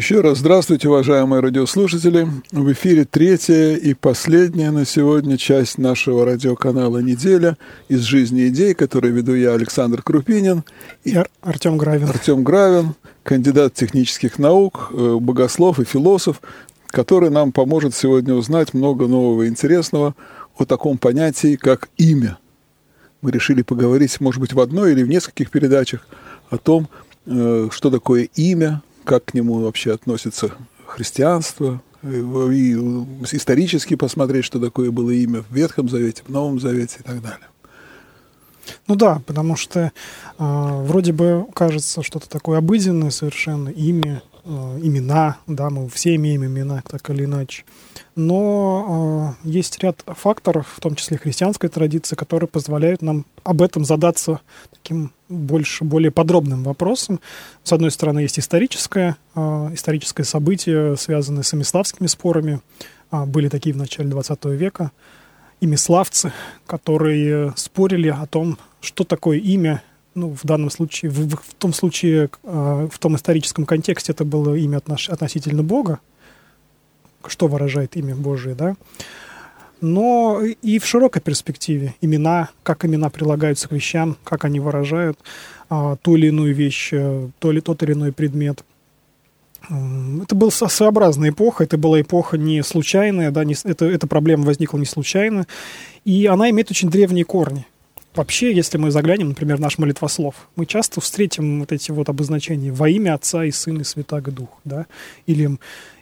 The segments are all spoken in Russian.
Еще раз здравствуйте, уважаемые радиослушатели. В эфире третья и последняя на сегодня часть нашего радиоканала «Неделя» из жизни идей, который веду я, Александр Крупинин. И Ар- Артем Гравин. Артем Гравин, кандидат технических наук, э, богослов и философ, который нам поможет сегодня узнать много нового и интересного о таком понятии, как имя. Мы решили поговорить, может быть, в одной или в нескольких передачах о том, э, что такое имя, как к нему вообще относится христианство, и исторически посмотреть, что такое было имя в Ветхом Завете, в Новом Завете и так далее. Ну да, потому что э, вроде бы кажется что-то такое обыденное совершенно, имя, имена, да, мы все имеем имена, так или иначе. Но э, есть ряд факторов, в том числе христианской традиции, которые позволяют нам об этом задаться таким больше, более подробным вопросом. С одной стороны, есть историческое, э, историческое событие, связанное с имиславскими спорами. Э, были такие в начале 20 века. Имиславцы, которые спорили о том, что такое имя ну, в данном случае, в, в том случае, э, в том историческом контексте это было имя отнош, относительно Бога, что выражает имя Божие, да, но и в широкой перспективе имена, как имена прилагаются к вещам, как они выражают а, ту или иную вещь, э, то или тот или иной предмет. Это была своеобразная эпоха, это была эпоха не случайная, да, не, это, эта проблема возникла не случайно, и она имеет очень древние корни. Вообще, если мы заглянем, например, в наш молитвослов, мы часто встретим вот эти вот обозначения во имя Отца и Сына и Святаго Духа, да, или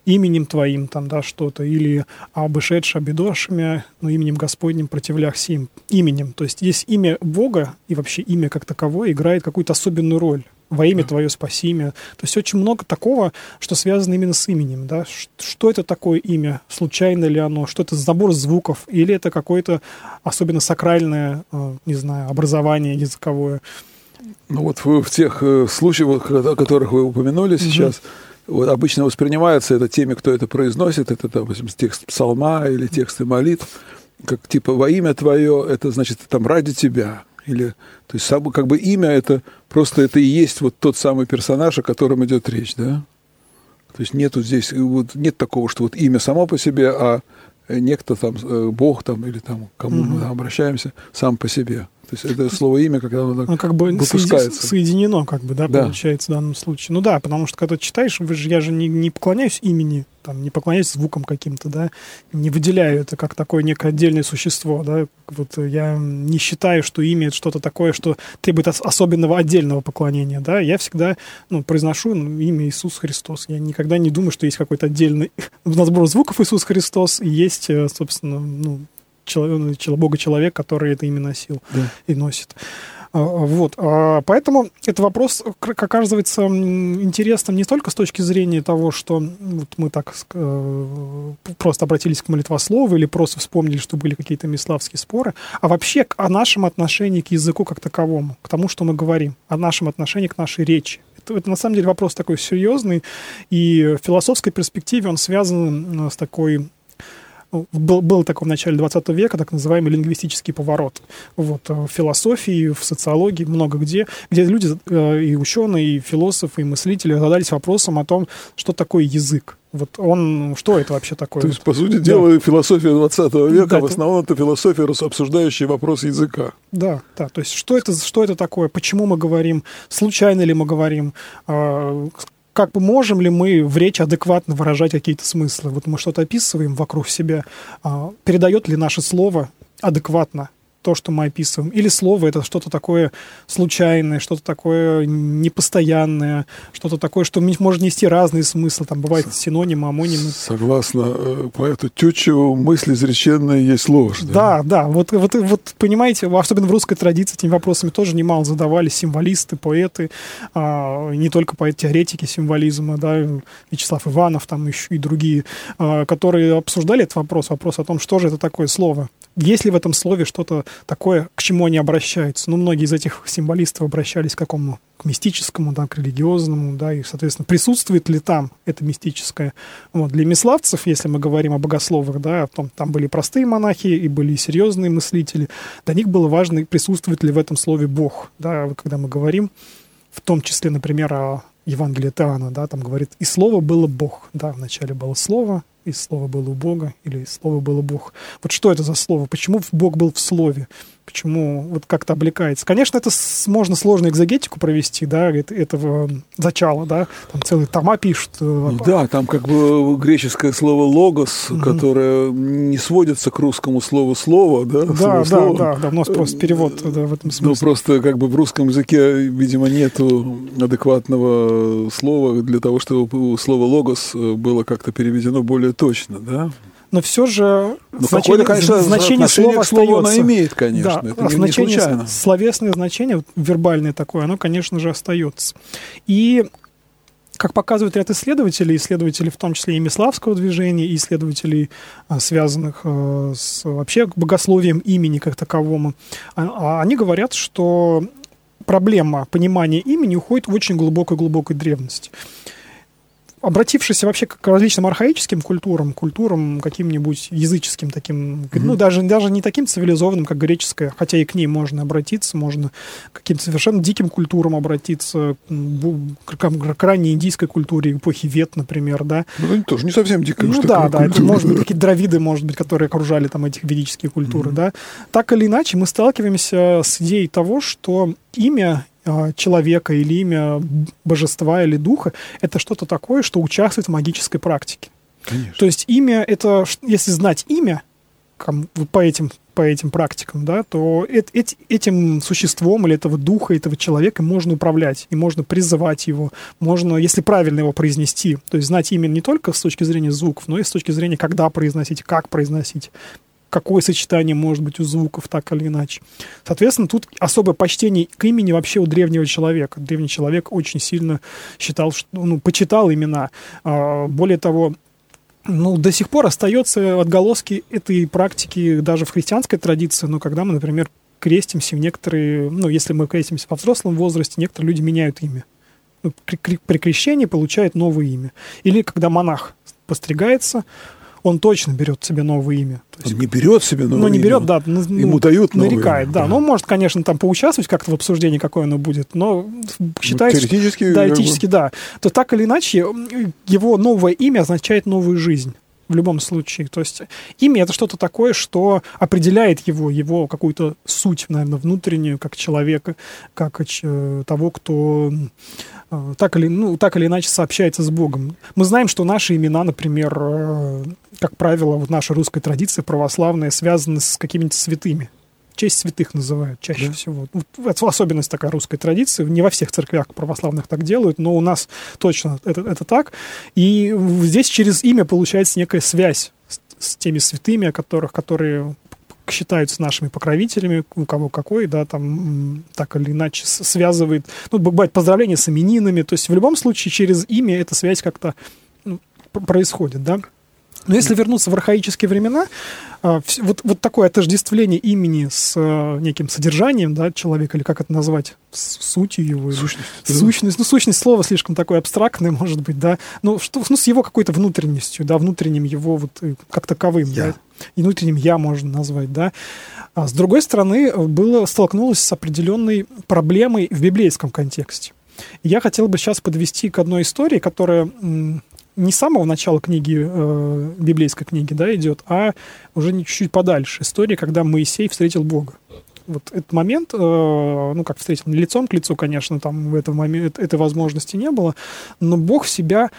именем Твоим там, да, что-то, или обышедши обидошами, но именем Господним противлях сим, именем. То есть здесь имя Бога и вообще имя как таковое играет какую-то особенную роль во имя Твое спаси меня. То есть очень много такого, что связано именно с именем. Да? Что это такое имя? Случайно ли оно? Что это набор звуков? Или это какое-то особенно сакральное, э, не знаю, образование языковое? Ну вот в, в тех э, случаях, о которых вы упомянули угу. сейчас, вот обычно воспринимается это теми, кто это произносит, это, допустим, текст псалма или тексты молитв, как типа во имя твое, это значит там ради тебя. Или, то есть как бы имя это просто это и есть вот тот самый персонаж, о котором идет речь, да? То есть нету здесь, вот, нет такого, что вот имя само по себе, а некто там, э, Бог там или там, кому угу. мы обращаемся, сам по себе. То есть это слово имя, когда оно так ну, как бы выпускается. соединено, как бы, да, да, получается в данном случае. Ну да, потому что когда читаешь, вы же, я же не, не поклоняюсь имени, там, не поклоняюсь звукам каким-то, да, не выделяю это как такое некое отдельное существо, да. Вот я не считаю, что имя это что-то такое, что требует особенного отдельного поклонения, да. Я всегда, ну, произношу ну, имя Иисус Христос. Я никогда не думаю, что есть какой-то отдельный набор звуков Иисус Христос и есть, э, собственно, ну, человек, Бога человек, который это имя носил да. и носит. А, вот. А, поэтому этот вопрос оказывается интересным не только с точки зрения того, что вот мы так э, просто обратились к молитвослову или просто вспомнили, что были какие-то миславские споры, а вообще о нашем отношении к языку как таковому, к тому, что мы говорим, о нашем отношении к нашей речи. Это, это на самом деле вопрос такой серьезный, и в философской перспективе он связан с такой ну, был, был такой в начале 20 века так называемый лингвистический поворот. Вот, э, в философии, в социологии, много где, где люди, э, и ученые, и философы, и мыслители задались вопросом о том, что такое язык. Вот он, что это вообще такое? То есть, по сути дела, да. философия 20 века, да, в основном это... это философия, обсуждающая вопрос языка. Да, да, то есть что это, что это такое, почему мы говорим, случайно ли мы говорим, а, как бы можем ли мы в речи адекватно выражать какие-то смыслы? Вот мы что-то описываем вокруг себя, а, передает ли наше слово адекватно то, что мы описываем. Или слово это что-то такое случайное, что-то такое непостоянное, что-то такое, что может нести разные смыслы. Там бывают синонимы, амонимы. Согласно э, поэту Тютчеву, мысль изреченная есть ложь. Да, да. да. Вот, вот, вот понимаете, особенно в русской традиции этими вопросами тоже немало задавались символисты, поэты, а, не только поэт-теоретики символизма, да, Вячеслав Иванов, там еще и другие, а, которые обсуждали этот вопрос, вопрос о том, что же это такое слово. Есть ли в этом слове что-то такое, к чему они обращаются? Ну, многие из этих символистов обращались к какому? К мистическому, да, к религиозному, да, и, соответственно, присутствует ли там это мистическое? Вот. Для миславцев, если мы говорим о богословах, да, о том, там были простые монахи и были серьезные мыслители, для них было важно, присутствует ли в этом слове Бог, да, когда мы говорим, в том числе, например, о Евангелие Иоанна, да, там говорит, и слово было Бог, да, вначале было слово, и слово было у Бога, или слово было Бог. Вот что это за слово? Почему Бог был в слове? Почему вот как-то облекается? Конечно, это с, можно сложно экзогетику провести, да, это, этого зачала, да, там целые тома пишут. Э, да, там как бы греческое слово «логос», угу. которое не сводится к русскому слову «слово», да? Да, да, слово. да, да, у нас просто перевод да, в этом ну, смысле. Ну, просто как бы в русском языке, видимо, нету адекватного слова для того, чтобы слово «логос» было как-то переведено более точно, да? Но все же ну, значение, конечно, значение слова остается. Имеет, конечно. Да, это а значение, не случайно. словесное значение, вербальное такое, оно, конечно же, остается. И как показывает ряд исследователей, исследователей в том числе и Миславского движения, и исследователей, а, связанных а, с вообще богословием имени как таковому, они говорят, что проблема понимания имени уходит в очень глубокой-глубокой древность обратившись вообще к различным архаическим культурам, культурам каким-нибудь языческим таким, mm-hmm. ну, даже, даже не таким цивилизованным, как греческая, хотя и к ней можно обратиться, можно к каким-то совершенно диким культурам обратиться, к, к, к ранней индийской культуре, эпохи Вет, например, да. Ну, тоже не совсем дикая Ну, да, да, это может быть какие-то дравиды, может быть, которые окружали там этих ведические культуры, mm-hmm. да. Так или иначе, мы сталкиваемся с идеей того, что имя человека или имя божества или духа, это что-то такое, что участвует в магической практике. Конечно. То есть имя это, если знать имя по этим по этим практикам, да, то этим существом или этого духа, этого человека можно управлять, и можно призывать его, можно, если правильно его произнести, то есть знать имя не только с точки зрения звуков, но и с точки зрения, когда произносить, как произносить, какое сочетание может быть у звуков, так или иначе. Соответственно, тут особое почтение к имени вообще у древнего человека. Древний человек очень сильно считал, что, ну, почитал имена. А, более того, ну, до сих пор остается отголоски этой практики даже в христианской традиции, но когда мы, например, крестимся в некоторые, ну, если мы крестимся во взрослом возрасте, некоторые люди меняют имя. Ну, при, при крещении получают новое имя. Или когда монах постригается, он точно берет себе новое имя. То есть, он не берет себе новое Ну, не берет, да. Ну, Ему дают новое Нарекает, да. да. Ну, он может, конечно, там поучаствовать как-то в обсуждении, какое оно будет, но считается... Ну, теоретически... Да, теоретически, да. То так или иначе, его новое имя означает новую жизнь в любом случае. То есть имя это что-то такое, что определяет его, его какую-то суть, наверное, внутреннюю, как человека, как э, того, кто э, так или, ну, так или иначе сообщается с Богом. Мы знаем, что наши имена, например, э, как правило, в нашей русской традиции православные связаны с какими-то святыми честь святых называют чаще да. всего. Это особенность такая русской традиции. Не во всех церквях православных так делают, но у нас точно это, это так. И здесь через имя получается некая связь с, с теми святыми, о которых, которые считаются нашими покровителями, у кого какой, да, там так или иначе связывает, ну, бывает поздравления с именинами, то есть в любом случае через имя эта связь как-то ну, происходит, да. Но если вернуться в архаические времена, а, вот, вот такое отождествление имени с а, неким содержанием да, человека, или как это назвать, с сутью его. Сущность. Сущность. Ну, сущность слова слишком такое абстрактное, может быть, да. Ну, что, ну с его какой-то внутренностью, да, внутренним его вот э, как таковым. Я. Да, и внутренним я можно назвать, да. А с другой стороны, было, столкнулось с определенной проблемой в библейском контексте. Я хотел бы сейчас подвести к одной истории, которая не с самого начала книги, э, библейской книги, да, идет, а уже чуть-чуть подальше. История, когда Моисей встретил Бога. Вот этот момент, э, ну, как встретил, лицом к лицу, конечно, там в этом момент, этой возможности не было, но Бог себя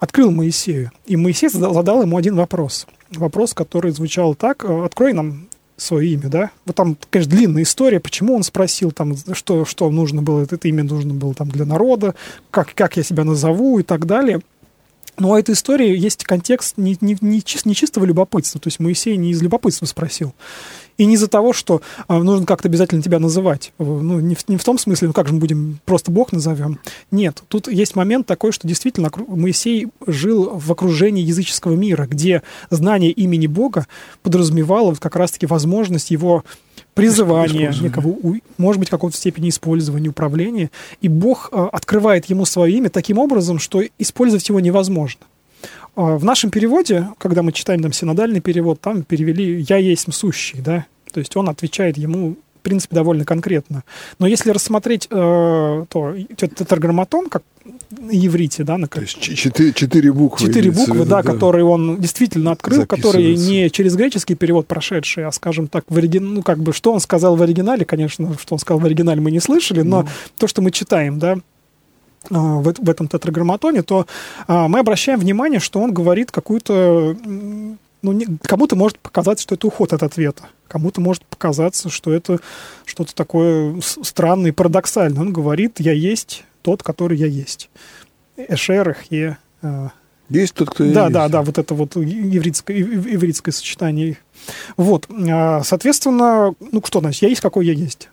открыл Моисею. И Моисей задал ему один вопрос. Вопрос, который звучал так, э, открой нам свое имя, да? Вот там, конечно, длинная история, почему он спросил, там, что, что нужно было, это имя нужно было там для народа, как, как я себя назову и так далее. Но у этой истории есть контекст не, не, не, чис, не чистого любопытства. То есть Моисей не из любопытства спросил. И не из-за того, что а, нужно как-то обязательно тебя называть. Ну, не в, не в том смысле, ну как же мы будем просто Бог назовем. Нет, тут есть момент такой, что действительно Моисей жил в окружении языческого мира, где знание имени Бога подразумевало вот как раз-таки возможность его призывания, некого, может быть, какой-то степени использования, управления. И Бог э, открывает ему свое имя таким образом, что использовать его невозможно. Э, в нашем переводе, когда мы читаем там синодальный перевод, там перевели «я есть сущий», да, то есть он отвечает ему принципе, довольно конкретно. Но если рассмотреть э, то тетраграмматон, как на иврите, да, на То есть четыре, четыре буквы. Четыре буквы, виду, да, да, которые он действительно открыл, которые не через греческий перевод прошедшие, а, скажем так, в оригинале, ну, как бы, что он сказал в оригинале, конечно, что он сказал в оригинале, мы не слышали, но ну. то, что мы читаем, да, а, в, в этом тетраграмматоне, то а, мы обращаем внимание, что он говорит какую-то ну, не, кому-то может показаться, что это уход от ответа. Кому-то может показаться, что это что-то такое странное и парадоксальное. Он говорит, я есть тот, который я есть. Эшер, Эхе. Э, есть тот, кто да, есть. Да, да, вот это вот еврейское, еврейское сочетание. Вот, а, соответственно, ну что значит, я есть, какой я есть.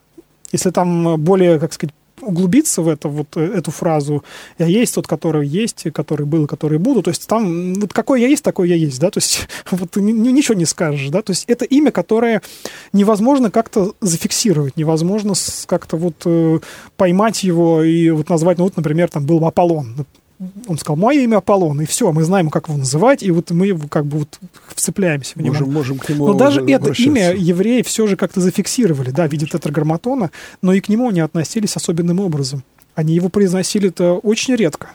Если там более, как сказать, углубиться в это, вот э, эту фразу «я есть тот, который есть, который был, который буду», то есть там вот какой я есть, такой я есть, да, то есть вот ничего не скажешь, да, то есть это имя, которое невозможно как-то зафиксировать, невозможно как-то вот э, поймать его и вот назвать, ну вот, например, там был Аполлон, он сказал, мое имя Аполлон, и все, мы знаем, как его называть, и вот мы как бы вот вцепляемся в него. Можем, можем к нему Но даже это имя евреи все же как-то зафиксировали, да, в виде тетраграмматона, но и к нему они относились особенным образом. Они его произносили-то очень редко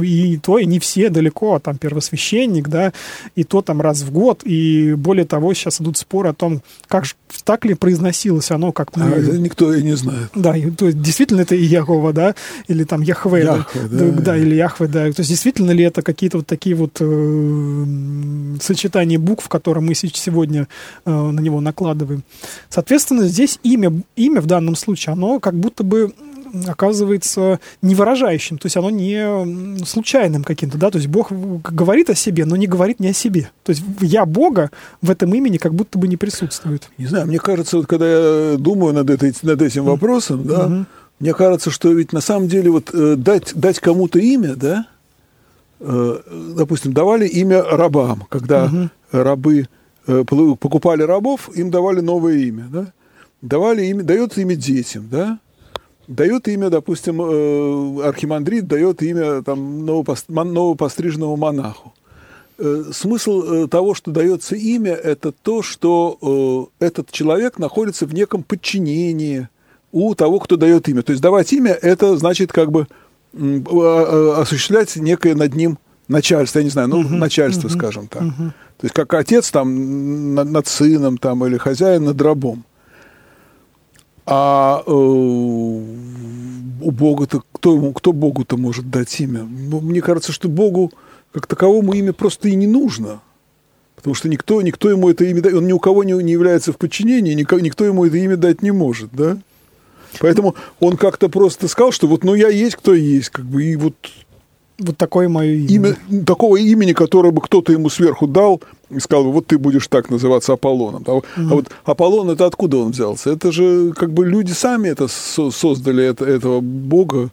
и то, и не все далеко, а там первосвященник, да, и то там раз в год, и более того, сейчас идут споры о том, как так ли произносилось оно, как мы... А, это никто и не знает. Да, и, то есть действительно это Иегова, да, или там Яхве, Яхве да, да, да, или Яхве, да, то есть действительно ли это какие-то вот такие вот э, сочетания букв, которые мы сегодня э, на него накладываем. Соответственно, здесь имя, имя в данном случае, оно как будто бы оказывается не выражающим, то есть оно не случайным каким-то, да, то есть Бог говорит о себе, но не говорит не о себе. То есть я Бога в этом имени как будто бы не присутствует. Не знаю, мне кажется, вот когда я думаю над, этой, над этим вопросом, да, угу. мне кажется, что ведь на самом деле вот э, дать, дать кому-то имя, да, э, допустим, давали имя рабам, когда угу. рабы э, покупали рабов, им давали новое имя, да, давали имя, дается имя детям, да, дает имя, допустим, э, архимандрит дает имя там, новопостриженному монаху. Э, смысл э, того, что дается имя, это то, что этот человек находится в неком подчинении у того, кто дает имя. То есть давать имя – это значит как бы осуществлять некое над ним начальство, я не знаю, ну, uh-huh, начальство, uh-huh, скажем так. Uh-huh. То есть как отец там над сыном там, или хозяин над рабом. А э, у Бога-то кто, ему, кто Богу-то может дать имя? Ну, мне кажется, что Богу как таковому имя просто и не нужно. Потому что никто, никто ему это имя он ни у кого не, не является в подчинении, никто, никто ему это имя дать не может, да? Поэтому он как-то просто сказал, что вот, ну, я есть, кто есть, как бы, и вот вот такое мое имя. имя. Такого имени, которое бы кто-то ему сверху дал и сказал, вот ты будешь так называться Аполлоном. А, угу. а вот Аполлон, это откуда он взялся? Это же как бы люди сами это создали, это, этого бога,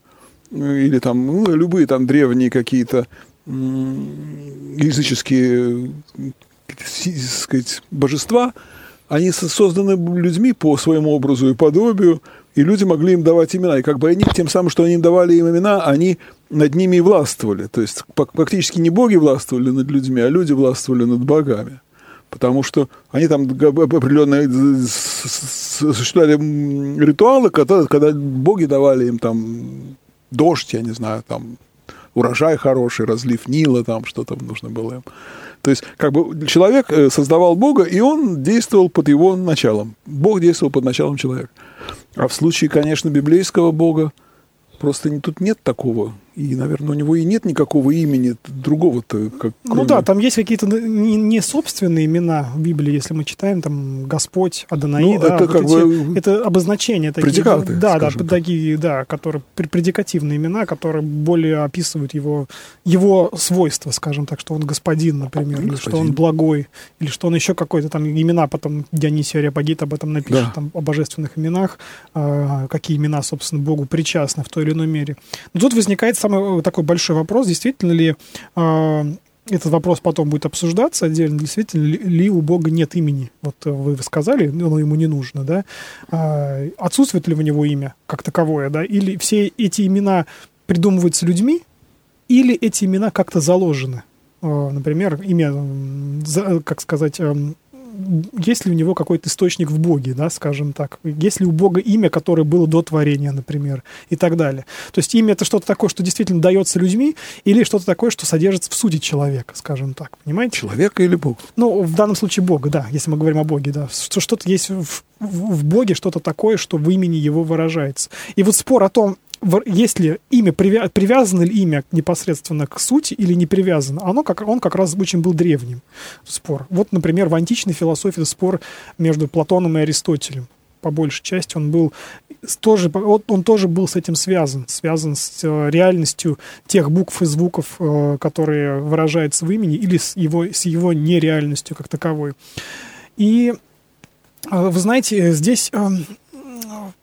или там ну, любые там древние какие-то языческие сказать, божества, они созданы людьми по своему образу и подобию, и люди могли им давать имена. И как бы они, тем самым, что они им давали им имена, они над ними и властвовали. То есть фактически не боги властвовали над людьми, а люди властвовали над богами. Потому что они там определенные осуществляли ритуалы, когда, когда боги давали им там дождь, я не знаю, там урожай хороший, разлив Нила, там что-то нужно было им. То есть, как бы человек э, создавал Бога, и он действовал под его началом. Бог действовал под началом человека. А в случае, конечно, библейского Бога, просто тут нет такого и, наверное, у него и нет никакого имени другого-то. Как, ну кроме... Ну да, там есть какие-то не, не собственные имена в Библии, если мы читаем, там Господь, Адонаи, ну, да, это, вот как эти, бы это обозначения такие. Предикаты, да, да, так. такие, да, которые предикативные имена, которые более описывают его, его свойства, скажем так, что он господин, например, господин. или что он благой, или что он еще какой-то там имена, потом Дионисий Ариапагит об этом напишет, да. там, о божественных именах, э, какие имена, собственно, Богу причастны в той или иной мере. Но тут возникает самый такой большой вопрос, действительно ли э, этот вопрос потом будет обсуждаться отдельно, действительно ли у Бога нет имени. Вот вы сказали, оно ему не нужно, да? А, отсутствует ли у него имя как таковое, да? Или все эти имена придумываются людьми, или эти имена как-то заложены? А, например, имя, как сказать, есть ли у него какой-то источник в Боге, да, скажем так, есть ли у Бога имя, которое было до творения, например, и так далее. То есть имя это что-то такое, что действительно дается людьми, или что-то такое, что содержится в сути человека, скажем так, понимаете? Человека или Бог? Ну, в данном случае Бога, да, если мы говорим о Боге, да, что что-то есть в, в, в Боге, что-то такое, что в имени его выражается. И вот спор о том, если имя привязано ли имя непосредственно к сути или не привязано, оно как, он как раз очень был древним спор. Вот, например, в античной философии спор между Платоном и Аристотелем. По большей части он был тоже, он тоже был с этим связан, связан с э, реальностью тех букв и звуков, э, которые выражаются в имени, или с его, с его нереальностью как таковой. И э, вы знаете, здесь эм,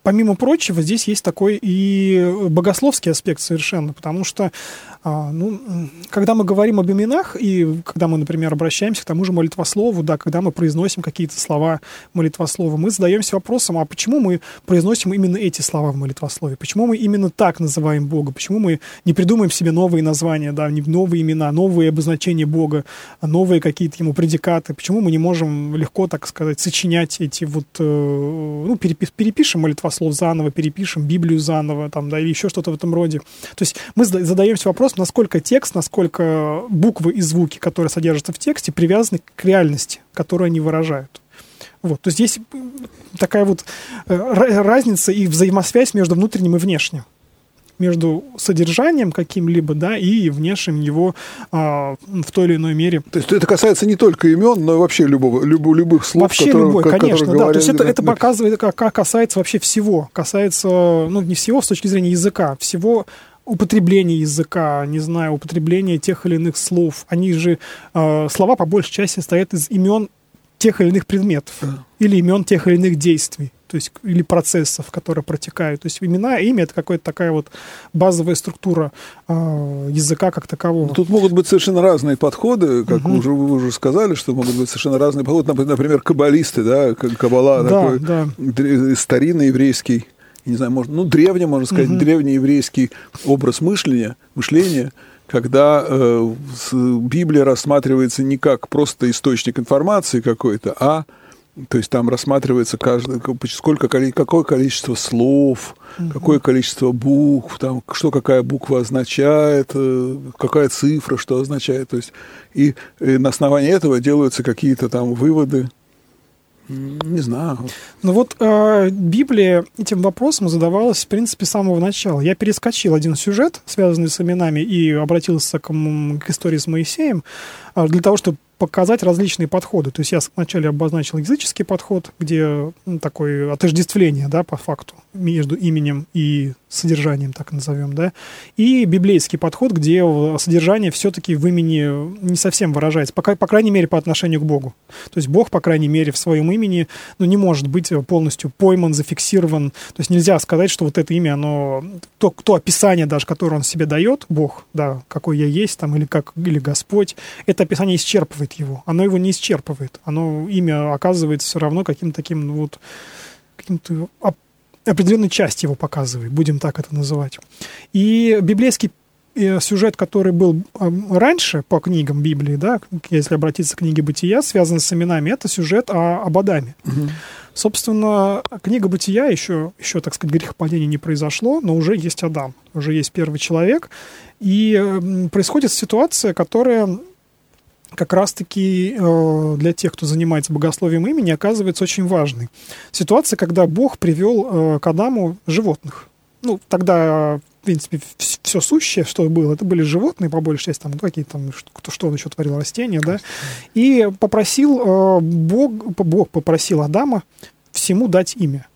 помимо прочего, здесь есть такой и богословский аспект совершенно, потому что а, ну, когда мы говорим об именах, и когда мы, например, обращаемся к тому же молитвослову, да, когда мы произносим какие-то слова молитвослова, мы задаемся вопросом, а почему мы произносим именно эти слова в молитвослове? Почему мы именно так называем Бога? Почему мы не придумаем себе новые названия, да, новые имена, новые обозначения Бога, новые какие-то ему предикаты? Почему мы не можем легко, так сказать, сочинять эти вот, э, ну, перепишем молитвослов заново, перепишем Библию заново, там, да, или еще что-то в этом роде? То есть мы задаемся вопросом, насколько текст, насколько буквы и звуки, которые содержатся в тексте, привязаны к реальности, которую они выражают. Вот, то есть здесь такая вот э, разница и взаимосвязь между внутренним и внешним между содержанием каким-либо, да, и внешним его а, в той или иной мере. То есть это касается не только имен, но и вообще любого, люб, любых слов, Вообще которые, любой, конечно, да. То есть это, это показывает, как, касается вообще всего. Касается, ну, не всего с точки зрения языка, всего употребление языка, не знаю, употребление тех или иных слов. Они же, э, слова по большей части состоят из имен тех или иных предметов или имен тех или иных действий, то есть или процессов, которые протекают. То есть имена, имя это какая-то такая вот базовая структура э, языка как такового. Тут могут быть совершенно разные подходы, как угу. уже вы уже сказали, что могут быть совершенно разные подходы. Например, каббалисты, да, каббала да, такой да. старинный еврейский не знаю, можно, ну, древний, можно сказать, угу. древний еврейский образ мышления, мышления, когда э, Библия рассматривается не как просто источник информации какой-то, а то есть там рассматривается каждый, сколько, какое количество слов, угу. какое количество букв, там, что какая буква означает, э, какая цифра что означает. То есть, и, и на основании этого делаются какие-то там выводы. Не знаю. Ну вот э, Библия этим вопросом задавалась, в принципе, с самого начала. Я перескочил один сюжет, связанный с именами, и обратился к, к истории с Моисеем, э, для того, чтобы показать различные подходы. То есть я вначале обозначил языческий подход, где ну, такое отождествление, да, по факту, между именем и содержанием, так назовем, да, и библейский подход, где содержание все-таки в имени не совсем выражается, по, по крайней мере, по отношению к Богу. То есть Бог, по крайней мере, в своем имени, ну, не может быть полностью пойман, зафиксирован. То есть нельзя сказать, что вот это имя, оно, то, то описание даже, которое он себе дает, Бог, да, какой я есть, там, или как, или Господь, это описание исчерпывает его. Оно его не исчерпывает. Оно, имя оказывается все равно каким-то таким, ну, вот, каким-то определенную часть его показывает, будем так это называть. И библейский э, сюжет, который был раньше по книгам Библии, да, если обратиться к книге Бытия, связанный с именами, это сюжет о, об Адаме. Угу. Собственно, книга Бытия еще, еще, так сказать, грехопадения не произошло, но уже есть Адам, уже есть первый человек. И происходит ситуация, которая как раз-таки э, для тех, кто занимается богословием имени, оказывается очень важной. Ситуация, когда Бог привел э, к Адаму животных. Ну, тогда, в принципе, все сущее, что было, это были животные, по большей части, там, ну, какие там, кто что он еще творил, растения, да, и попросил, э, Бог, Бог попросил Адама всему дать имя.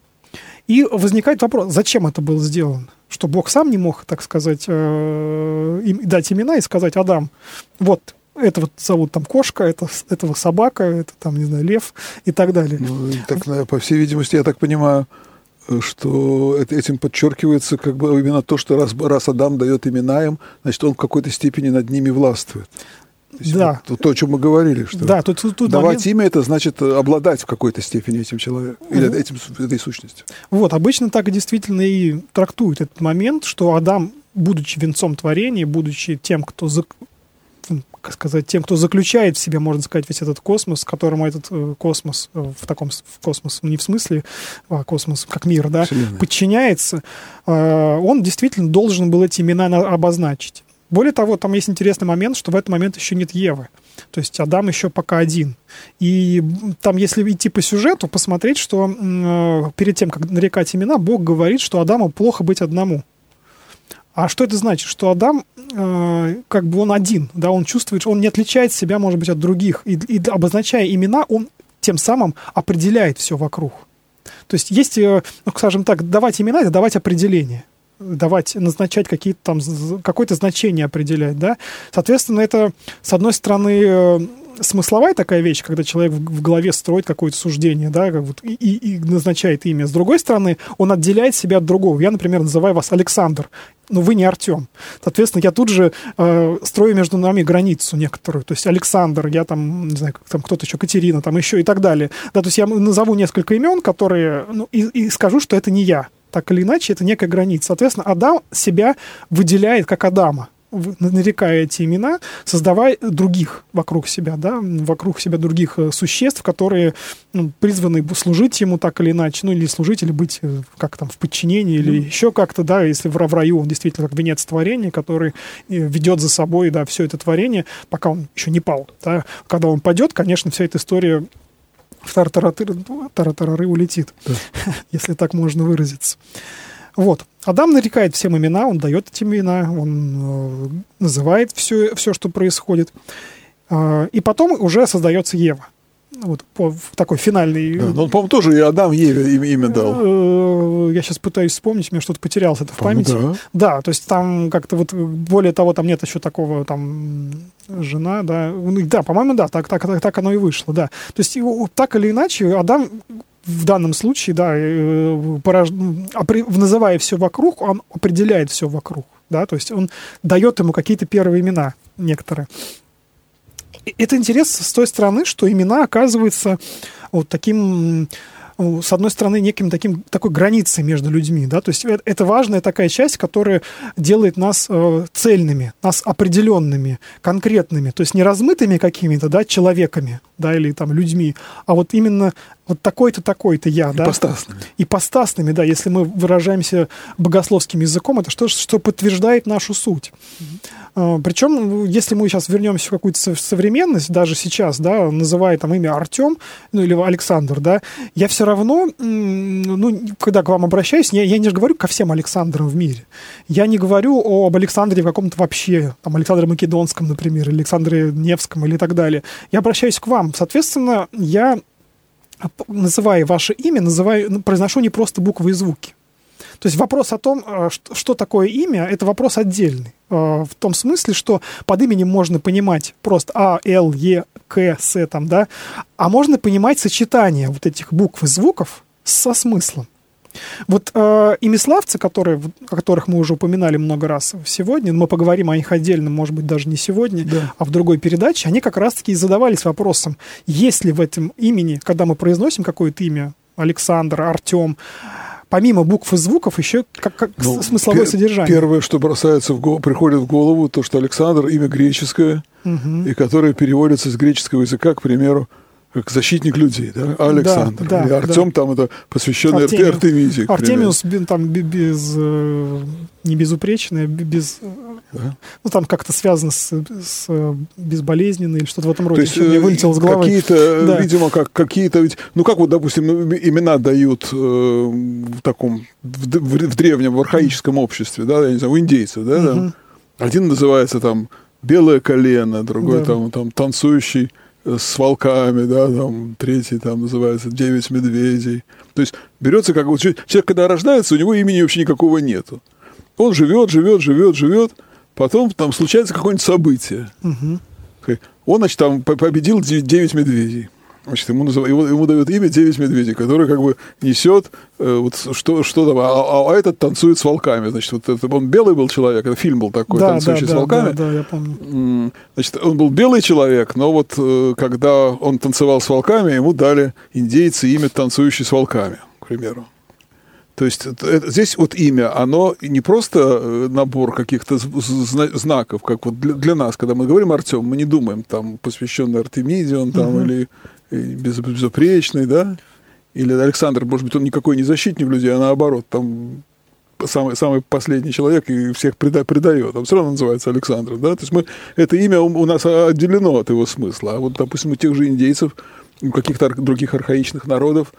И возникает вопрос, зачем это было сделано? Что Бог сам не мог, так сказать, э, им, дать имена и сказать, Адам, вот, этого зовут там кошка, это, этого собака, это там, не знаю, лев и так далее. Ну, так, по всей видимости, я так понимаю, что этим подчеркивается как бы именно то, что раз, раз Адам дает имена им, значит, он в какой-то степени над ними властвует. То есть да. Вот, то, о чем мы говорили, что да, тут, тут, тут давать момент... имя это значит обладать в какой-то степени этим человеком или этим, этой сущностью. Вот, обычно так действительно и трактуют этот момент, что Адам, будучи венцом творения, будучи тем, кто как сказать, тем, кто заключает в себе, можно сказать, весь этот космос, которому этот э, космос э, в таком в космос не в смысле а космос как мир, да, Вселенная. подчиняется, э, он действительно должен был эти имена обозначить. Более того, там есть интересный момент, что в этот момент еще нет Евы. То есть Адам еще пока один. И там, если идти по сюжету, посмотреть, что э, перед тем, как нарекать имена, Бог говорит, что Адаму плохо быть одному. А что это значит? Что Адам, э, как бы он один, да, он чувствует, что он не отличает себя, может быть, от других. И, и обозначая имена, он тем самым определяет все вокруг. То есть есть, э, ну, скажем так, давать имена — это давать определение давать, назначать какие-то там, какое-то значение определять, да. Соответственно, это, с одной стороны, э, смысловая такая вещь, когда человек в, голове строит какое-то суждение, да, как вот, и, и назначает имя. С другой стороны, он отделяет себя от другого. Я, например, называю вас Александр, но вы не Артем. Соответственно, я тут же э, строю между нами границу некоторую. То есть Александр, я там, не знаю, как там кто-то еще, Катерина, там еще и так далее. Да, то есть я назову несколько имен, которые, ну, и, и скажу, что это не я. Так или иначе, это некая граница. Соответственно, Адам себя выделяет как Адама нарекая эти имена, создавая других вокруг себя, да, вокруг себя других э, существ, которые ну, призваны служить ему так или иначе, ну или служить, или быть э, как там в подчинении, или mm. еще как-то, да, если в, в раю он действительно как венец творения, который э, ведет за собой, да, все это творение, пока он еще не пал, да, когда он падет, конечно, вся эта история в тартарары улетит, да. если так можно выразиться. Вот. Адам нарекает всем имена, он дает эти имена, он э, называет все, все, что происходит. Э, и потом уже создается Ева. Вот по, в такой финальный... Да, но он, по-моему, тоже и Адам Еве имя, дал. Э, я сейчас пытаюсь вспомнить, мне что-то потерялось это в памяти. Да. да, то есть там как-то вот, более того, там нет еще такого там жена, да. Ну, да, по-моему, да, так, так, так, так оно и вышло, да. То есть так или иначе Адам в данном случае, да, э, порож... называя все вокруг, он определяет все вокруг, да, то есть он дает ему какие-то первые имена некоторые. Это интересно с той стороны, что имена оказываются вот таким с одной стороны, неким таким, такой границей между людьми, да, то есть это, это важная такая часть, которая делает нас э, цельными, нас определенными, конкретными, то есть не размытыми какими-то, да, человеками, да, или там людьми, а вот именно вот такой-то, такой-то я, да. Ипостасными. Ипостасными, да, если мы выражаемся богословским языком, это что, что подтверждает нашу суть. Mm-hmm. А, Причем, если мы сейчас вернемся в какую-то современность, даже сейчас, да, называя там имя Артем, ну или Александр, да, я все равно, ну, когда к вам обращаюсь, я, я не говорю ко всем Александрам в мире. Я не говорю об Александре каком-то вообще, там, Александре Македонском, например, Александре Невском или так далее. Я обращаюсь к вам. Соответственно, я называя ваше имя, называю, ну, произношу не просто буквы и звуки. То есть вопрос о том, э, что такое имя, это вопрос отдельный. Э, в том смысле, что под именем можно понимать просто А, Л, Е, К, С, там, да, а можно понимать сочетание вот этих букв и звуков со смыслом. Вот э, имиславцы, которые, о которых мы уже упоминали много раз сегодня, мы поговорим о них отдельно, может быть, даже не сегодня, да. а в другой передаче, они как раз-таки и задавались вопросом, есть ли в этом имени, когда мы произносим какое-то имя, Александр, Артем, помимо букв и звуков еще как, как ну, смысловое пер- содержание. Первое, что бросается в голову, приходит в голову, то, что Александр имя греческое, угу. и которое переводится с греческого языка, к примеру, как защитник людей, да, Александр. Да, да, и Артем да. там это посвященный Артемию, Артемиде. Артемиус там без, э, не безупречный, а без, да. ну там как-то связано с, с безболезненной или что-то в этом роде. То есть мне вылетело с головы. Какие-то, да. видимо, как какие-то, ведь, ну как вот, допустим, ну, имена дают э, в таком, в, в, в древнем, в архаическом обществе, да, я не знаю, у индейцев, да, угу. там, один называется там белое колено, другой да. там, там танцующий с волками, да, там, третий там называется «Девять медведей». То есть берется как вот человек, когда рождается, у него имени вообще никакого нету. Он живет, живет, живет, живет, потом там случается какое-нибудь событие. Угу. Он, значит, там победил девять медведей. Значит, ему, назыв... ему, ему дают имя «Девять медведей», который как бы несет э, вот что, что там, а, а, а этот танцует с волками. Значит, вот это, он белый был человек, это фильм был такой, да, танцующий да, с волками. Да, да, я помню. Значит, он был белый человек, но вот э, когда он танцевал с волками, ему дали индейцы имя «Танцующий с волками», к примеру. То есть это, здесь вот имя, оно не просто э, набор каких-то знаков, как вот для, для нас, когда мы говорим Артем, мы не думаем там посвященный Артемиде он там угу. или безупречный, да? Или Александр, может быть, он никакой не защитник людей, а наоборот, там самый, самый последний человек и всех преда, предает. Он все равно называется Александр, да? То есть мы, это имя у нас отделено от его смысла. А вот, допустим, у тех же индейцев, у каких-то других архаичных народов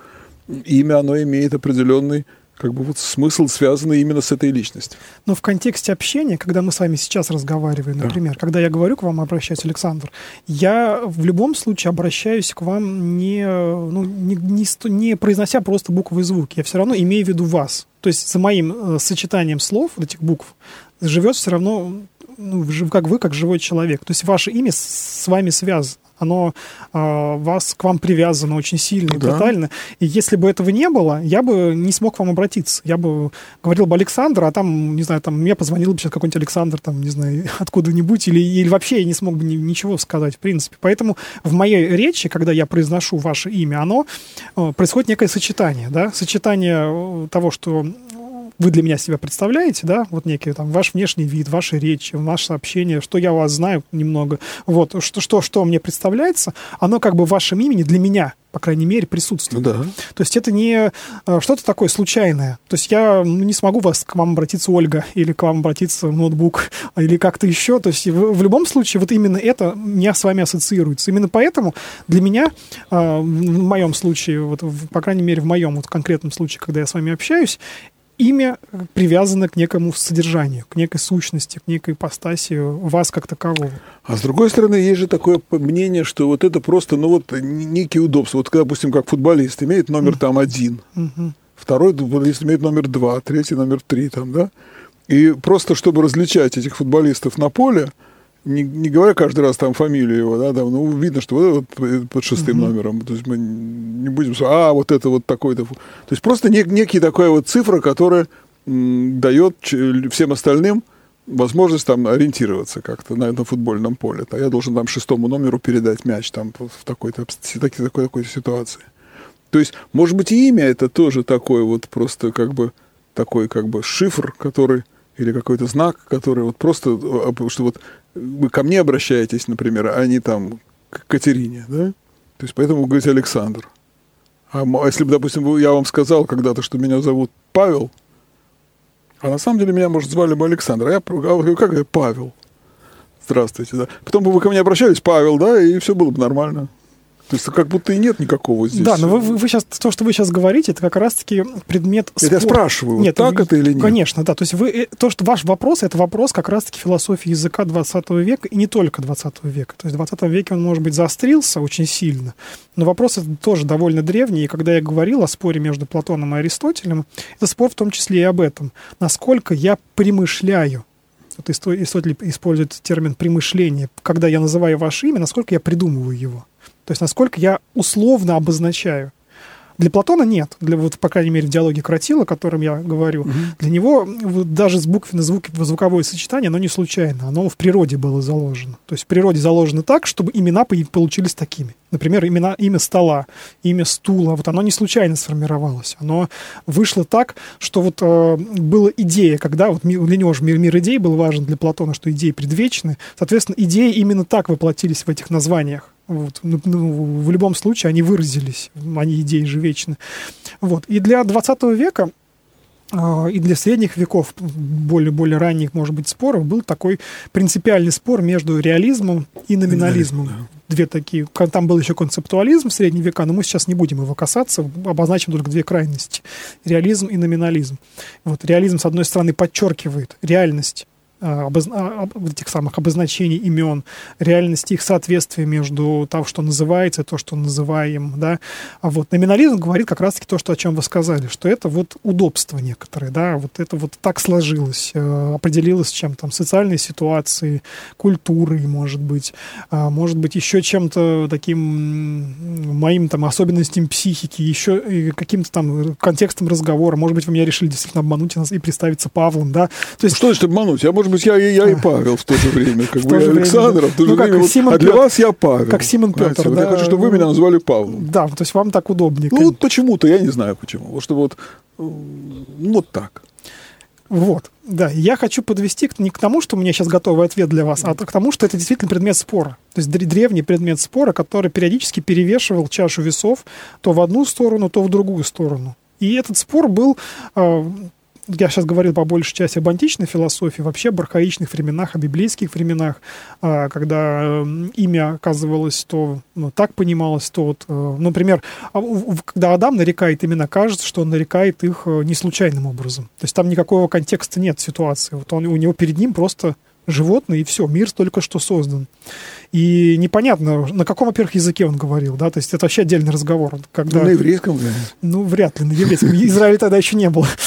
имя, оно имеет определенный как бы вот смысл, связанный именно с этой личностью. Но в контексте общения, когда мы с вами сейчас разговариваем, например, да. когда я говорю к вам, обращаюсь, Александр, я в любом случае обращаюсь к вам не, ну, не, не, не произнося просто буквы и звуки, я все равно имею в виду вас. То есть за моим э, сочетанием слов, вот этих букв, живет все равно ну, как вы, как живой человек. То есть ваше имя с вами связано оно э, вас к вам привязано очень сильно и да. тотально. И если бы этого не было, я бы не смог к вам обратиться. Я бы говорил бы Александр, а там, не знаю, там мне позвонил бы сейчас какой-нибудь Александр, там, не знаю, откуда-нибудь, или, или вообще я не смог бы ни, ничего сказать, в принципе. Поэтому в моей речи, когда я произношу ваше имя, оно э, происходит некое сочетание, да, сочетание э, того, что вы для меня себя представляете, да, вот некий там ваш внешний вид, ваши речи, ваше сообщение, что я вас знаю немного, вот, что, что, что мне представляется, оно как бы в вашем имени для меня, по крайней мере, присутствует. Да. То есть это не э, что-то такое случайное. То есть я ну, не смогу вас к вам обратиться Ольга или к вам обратиться ноутбук или как-то еще. То есть в, в любом случае вот именно это меня с вами ассоциируется. Именно поэтому для меня э, в моем случае, вот, по крайней мере в моем вот конкретном случае, когда я с вами общаюсь, имя привязано к некому содержанию, к некой сущности, к некой ипостаси вас как такового. А с другой стороны, есть же такое мнение, что вот это просто, ну вот, некие удобства. Вот, допустим, как футболист имеет номер там один, второй футболист имеет номер два, третий номер три там, да? И просто, чтобы различать этих футболистов на поле, не, не говоря каждый раз там фамилию его, да, там, ну, видно, что вот этот под шестым mm-hmm. номером. То есть мы не будем а, вот это вот такой-то. То есть просто нек, некий такая вот цифра, которая м, дает всем остальным возможность там ориентироваться как-то на этом футбольном поле. А я должен там шестому номеру передать мяч там в такой-то такой, такой, такой ситуации. То есть, может быть, и имя это тоже такой вот просто как бы такой как бы шифр, который или какой-то знак, который вот просто, э, что вот вы ко мне обращаетесь, например, а не там к Катерине, да? То есть поэтому вы говорите Александр. А если бы, допустим, я вам сказал когда-то, что меня зовут Павел, а на самом деле меня, может, звали бы Александр, а я а как я Павел? Здравствуйте, да. Потом бы вы ко мне обращались, Павел, да, и все было бы нормально. То есть как будто и нет никакого здесь. Да, но вы, вы, вы сейчас, то, что вы сейчас говорите, это как раз-таки предмет спора. я спрашиваю, нет, так вы, это или нет? Конечно, да. То есть вы, э, то, что ваш вопрос, это вопрос как раз-таки философии языка 20 века, и не только 20 века. То есть в 20 веке он, может быть, заострился очень сильно, но вопрос этот тоже довольно древний, и когда я говорил о споре между Платоном и Аристотелем, это спор в том числе и об этом. Насколько я примышляю вот Аристотель использует термин «примышление». Когда я называю ваше имя, насколько я придумываю его. То есть насколько я условно обозначаю. Для Платона нет. Для, вот, по крайней мере, в диалоге Кратила, о котором я говорю, угу. для него вот, даже буквенно звук, звуковое сочетание, оно не случайно. Оно в природе было заложено. То есть в природе заложено так, чтобы имена получились такими. Например, имена, имя стола, имя стула, вот оно не случайно сформировалось. Оно вышло так, что вот э, была идея, когда вот для него же мир, мир идей был важен для Платона, что идеи предвечны. Соответственно, идеи именно так воплотились в этих названиях. Вот. Ну, ну, в любом случае они выразились, они идеи же вечны. Вот. И для 20 века э, и для средних веков, более, более ранних, может быть, споров, был такой принципиальный спор между реализмом и номинализмом. Да. Две такие. Там был еще концептуализм в средние века, но мы сейчас не будем его касаться, обозначим только две крайности. Реализм и номинализм. Вот, реализм, с одной стороны, подчеркивает реальность а, обозна... А, этих самых обозначений имен, реальности их соответствия между того, что называется, и то, что называем, да. А вот номинализм говорит как раз-таки то, что, о чем вы сказали, что это вот удобство некоторые, да, вот это вот так сложилось, э, определилось чем там социальной ситуацией, культурой, может быть, э, может быть, еще чем-то таким моим там особенностям психики, еще каким-то там контекстом разговора, может быть, вы меня решили действительно обмануть и представиться Павлом, да. То есть... Что значит обмануть? Я, может может быть, я, я и Павел в то же время, как бы я Александр, в то же ну, время, а для вас я Павел. Как Симон Петр? Я хочу, чтобы вы меня назвали Павлом. Да, то есть вам так удобнее. Ну, вот почему-то, я не знаю почему. Вот что вот, вот так. Вот, да. Я хочу подвести к, не к тому, что у меня сейчас готовый ответ для вас, а к тому, что это действительно предмет спора. То есть древний предмет спора, который периодически перевешивал чашу весов то в одну сторону, то в другую сторону. И этот спор был а, я сейчас говорил по большей части об античной философии, вообще об архаичных временах, о библейских временах, а, когда эм, имя оказывалось то ну, так понималось, то вот, э, например, а, когда Адам нарекает имена, кажется, что он нарекает их э, не случайным образом. То есть там никакого контекста нет ситуации. Вот он, у него перед ним просто животное, и все, мир только что создан. И непонятно, на каком, во-первых, языке он говорил, да, то есть это вообще отдельный разговор. Когда... Ну, на еврейском, да. Ну, вряд ли на еврейском. Израиля тогда еще не было.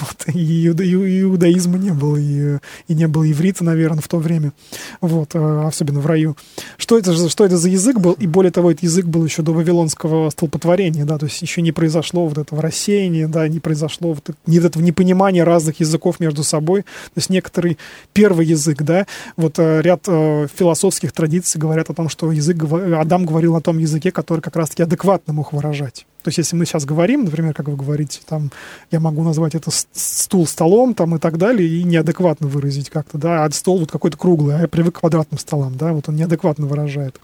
Вот. И, иуда, и иудаизма не было, и, и не было иврита, наверное, в то время. Вот, а, особенно в раю. Что это, что это за язык был? И более того, этот язык был еще до вавилонского столпотворения, да, то есть еще не произошло вот этого рассеяния, да, не произошло вот нет этого непонимания разных языков между собой. То есть некоторый первый язык, да, вот э, ряд э, философских традиций говорят о том, что язык, Адам говорил на том языке, который как раз-таки адекватно мог выражать. То есть, если мы сейчас говорим, например, как вы говорите, там, я могу назвать это стул столом, там, и так далее, и неадекватно выразить как-то, да, а стол вот какой-то круглый, а я привык к квадратным столам, да, вот он неадекватно выражает.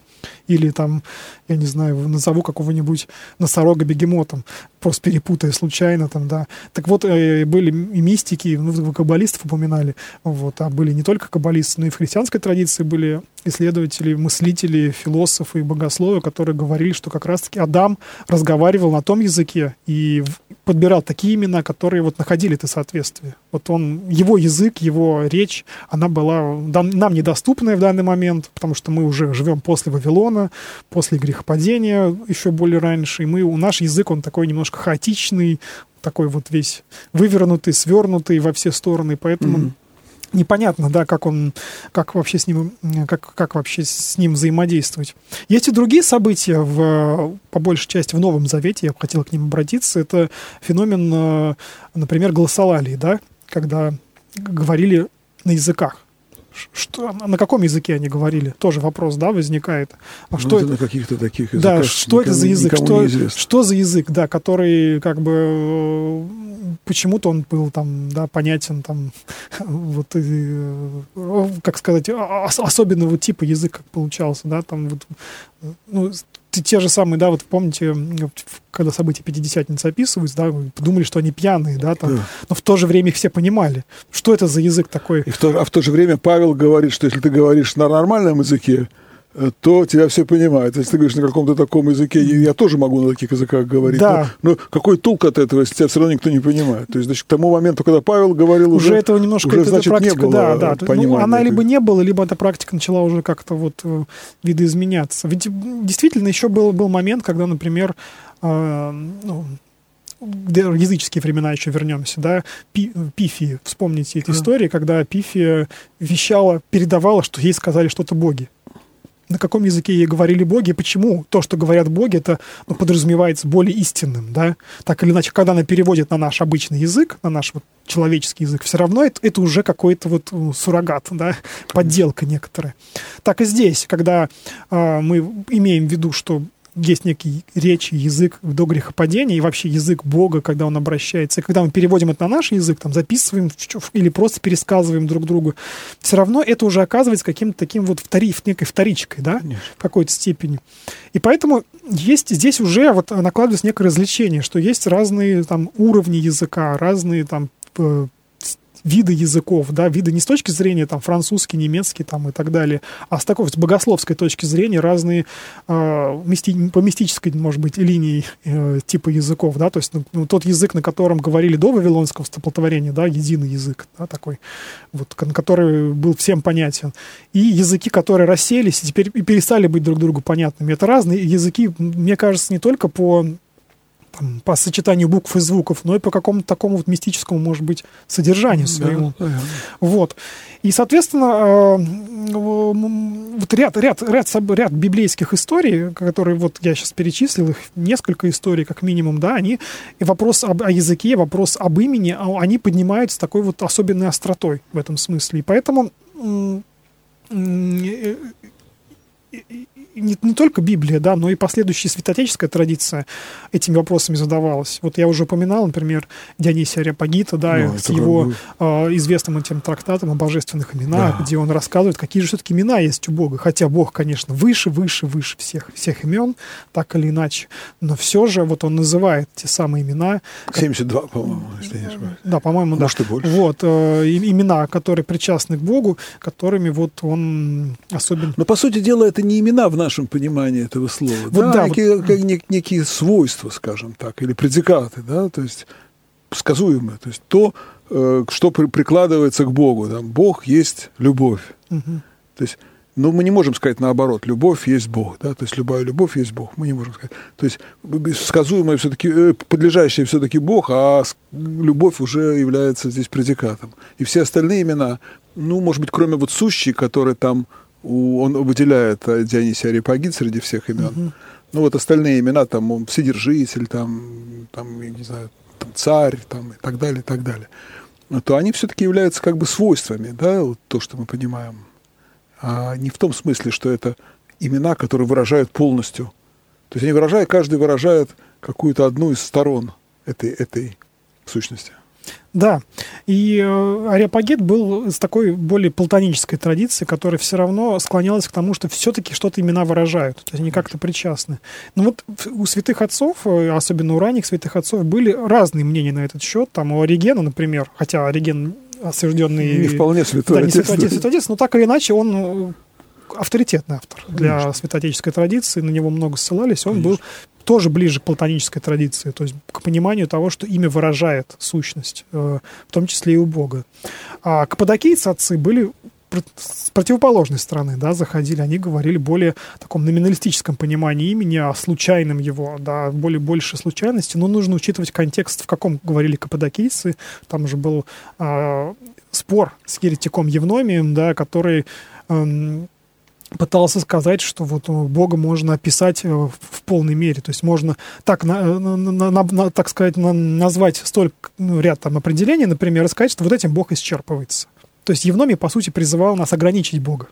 Или там, я не знаю, назову какого-нибудь носорога бегемотом, просто перепутая случайно там, да. Так вот, э, были и мистики, ну, вы каббалистов упоминали, вот, а были не только каббалисты, но и в христианской традиции были исследователи, мыслители, философы и богословы, которые говорили, что как раз-таки Адам разговаривал на том языке и подбирал такие имена, которые вот находили это соответствие. Вот он, его язык, его речь, она была нам недоступная в данный момент, потому что мы уже живем после Вавилона, после грехопадения, еще более раньше, и мы, у наш язык, он такой немножко хаотичный, такой вот весь вывернутый, свернутый во все стороны, поэтому mm-hmm непонятно, да, как он, как вообще с ним, как, как вообще с ним взаимодействовать. Есть и другие события, в, по большей части в Новом Завете, я бы хотел к ним обратиться. Это феномен, э, например, голосолалии, да, когда говорили на языках. Что, на каком языке они говорили? Тоже вопрос, да, возникает. А ну, что это, это на каких-то таких языках? Да, что это за язык? Что, что за язык, да, который как бы э, почему-то он был там, да, понятен там, вот, э, как сказать, особенного типа язык как получался, да, там вот, ну, те же самые, да, вот помните, когда события Пятидесятницы описываются, да, подумали, что они пьяные, да, там, да. но в то же время их все понимали. Что это за язык такой? И в то, а в то же время Павел говорит, что если ты говоришь на нормальном языке, то тебя все понимают. Если ты говоришь на каком-то таком языке, я тоже могу на таких языках говорить. Да. Но, но какой толк от этого, если тебя все равно никто не понимает? То есть, значит, к тому моменту, когда Павел говорил, уже, уже этого немножко уже, это, значит, практика, не было да, да. Ну, она либо не было, либо эта практика начала уже как-то вот э, видоизменяться. Ведь действительно еще был, был момент, когда, например, э, ну, языческие времена еще вернемся, да, Пи, Пифи, вспомните эти истории, когда Пифия вещала, передавала, что ей сказали что-то боги на каком языке ей говорили боги, почему то, что говорят боги, это ну, подразумевается более истинным, да, так или иначе, когда она переводит на наш обычный язык, на наш вот человеческий язык, все равно это, это уже какой-то вот ну, суррогат, да, подделка некоторая. Так и здесь, когда э, мы имеем в виду, что есть некий речь, язык до грехопадения и вообще язык Бога, когда он обращается. И когда мы переводим это на наш язык, там, записываем или просто пересказываем друг другу, все равно это уже оказывается каким-то таким вот втори, некой вторичкой, да, Конечно. в какой-то степени. И поэтому есть здесь уже вот накладывается некое развлечение, что есть разные там уровни языка, разные там виды языков, да, виды не с точки зрения там французский, немецкий там и так далее, а с такой с богословской точки зрения разные э, по мистической, может быть, линии э, типа языков, да, то есть ну, ну, тот язык, на котором говорили до Вавилонского столпотворения, да, единый язык, да, такой, вот, который был всем понятен, и языки, которые расселись и теперь и перестали быть друг другу понятными. Это разные языки, мне кажется, не только по там, по сочетанию букв и звуков, но и по какому-то такому вот мистическому, может быть, содержанию своему. Да, да. Вот. И, соответственно, э, вот ряд, ряд, ряд, ряд библейских историй, которые вот я сейчас перечислил, их несколько историй как минимум, да, они, и вопрос об, о языке, вопрос об имени, а, они поднимаются такой вот особенной остротой в этом смысле. И поэтому не, не только Библия, да, но и последующая святотеческая традиция этими вопросами задавалась. Вот я уже упоминал, например, Дионисия Ариапагита, да, ну, с его э, известным этим трактатом о божественных именах, да. где он рассказывает, какие же все-таки имена есть у Бога. Хотя Бог, конечно, выше, выше, выше всех, всех имен, так или иначе. Но все же вот он называет те самые имена. 72, по-моему, если не ошибаюсь. Да, по-моему, Может, да. и больше. Вот, э, имена, которые причастны к Богу, которыми вот он особенно... Но, по сути дела, это не имена в нашем понимании этого слова. Вот да, да, некие, вот... как, некие свойства, скажем так, или предикаты, да, то есть сказуемые, то есть то, э, что при, прикладывается к Богу. Там, Бог есть любовь. Угу. То есть но мы не можем сказать наоборот, любовь есть Бог, да, то есть любая любовь есть Бог, мы не можем сказать. То есть сказуемое все-таки, э, подлежащее все-таки Бог, а любовь уже является здесь предикатом. И все остальные имена, ну, может быть, кроме вот сущей, которые там он выделяет Дионисия Арипагит среди всех имен. Угу. Ну вот остальные имена, там он Вседержитель, там, там я не знаю, там, царь, там, и так далее, и так далее. То они все-таки являются как бы свойствами, да, вот то, что мы понимаем. А не в том смысле, что это имена, которые выражают полностью. То есть они выражают, каждый выражает какую-то одну из сторон этой, этой сущности. Да, и э, Ариапагит был с такой более платонической традицией, которая все равно склонялась к тому, что все-таки что-то имена выражают, то есть они как-то причастны. Но вот у святых отцов, э, особенно у ранних святых отцов, были разные мнения на этот счет. Там у Оригена, например, хотя Ориген осужденный... Не вполне святой да, не святой отец, святой отец, но так или иначе он э, авторитетный автор для Конечно. святоотеческой традиции, на него много ссылались, он Конечно. был тоже ближе к платонической традиции, то есть к пониманию того, что имя выражает сущность, э, в том числе и у Бога. А каппадокийцы отцы были с противоположной стороны, да, заходили, они говорили более таком номиналистическом понимании имени, о случайном его, да, более больше случайности, но нужно учитывать контекст, в каком говорили каппадокийцы, там же был э, спор с еретиком Евномием, да, который э, пытался сказать, что вот Бога можно описать э, в полной мере, то есть можно так, на, на, на, на, так сказать, на, назвать столько ну, ряд там определений, например, и сказать, что вот этим Бог исчерпывается. То есть Евномий, по сути, призывал нас ограничить Бога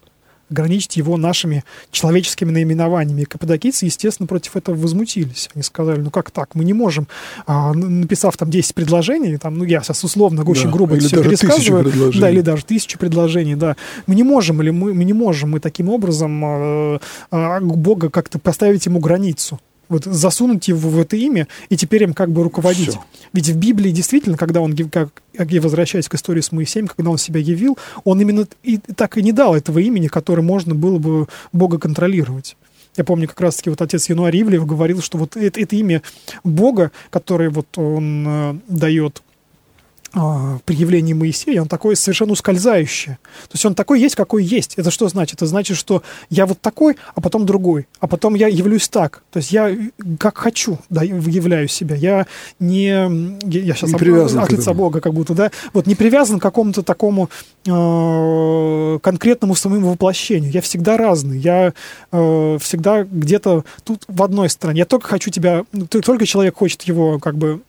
ограничить его нашими человеческими наименованиями. И каппадокийцы, естественно, против этого возмутились. Они сказали, ну как так, мы не можем, а, написав там 10 предложений, там, ну я сейчас условно очень да, грубо все пересказываю, да, или даже тысячу предложений, да, мы не можем, или мы, мы не можем мы таким образом а, а, Бога как-то поставить ему границу вот засунуть его в это имя и теперь им как бы руководить. Все. Ведь в Библии действительно, когда он, как, я возвращаюсь к истории с Моисеем, когда он себя явил, он именно и так и не дал этого имени, которое можно было бы Бога контролировать. Я помню, как раз-таки вот отец Януарь Ивлев говорил, что вот это, это имя Бога, которое вот он э, дает при явлении Моисея, он такой совершенно ускользающий. То есть он такой есть, какой есть. Это что значит? Это значит, что я вот такой, а потом другой, а потом я явлюсь так. То есть я как хочу, да, являю себя. Я не... Я сейчас не привязан от лица Бога как будто, да. Вот не привязан к какому-то такому э, конкретному самому воплощению. Я всегда разный. Я э, всегда где-то тут в одной стороне. Я только хочу тебя... Только человек хочет его как бы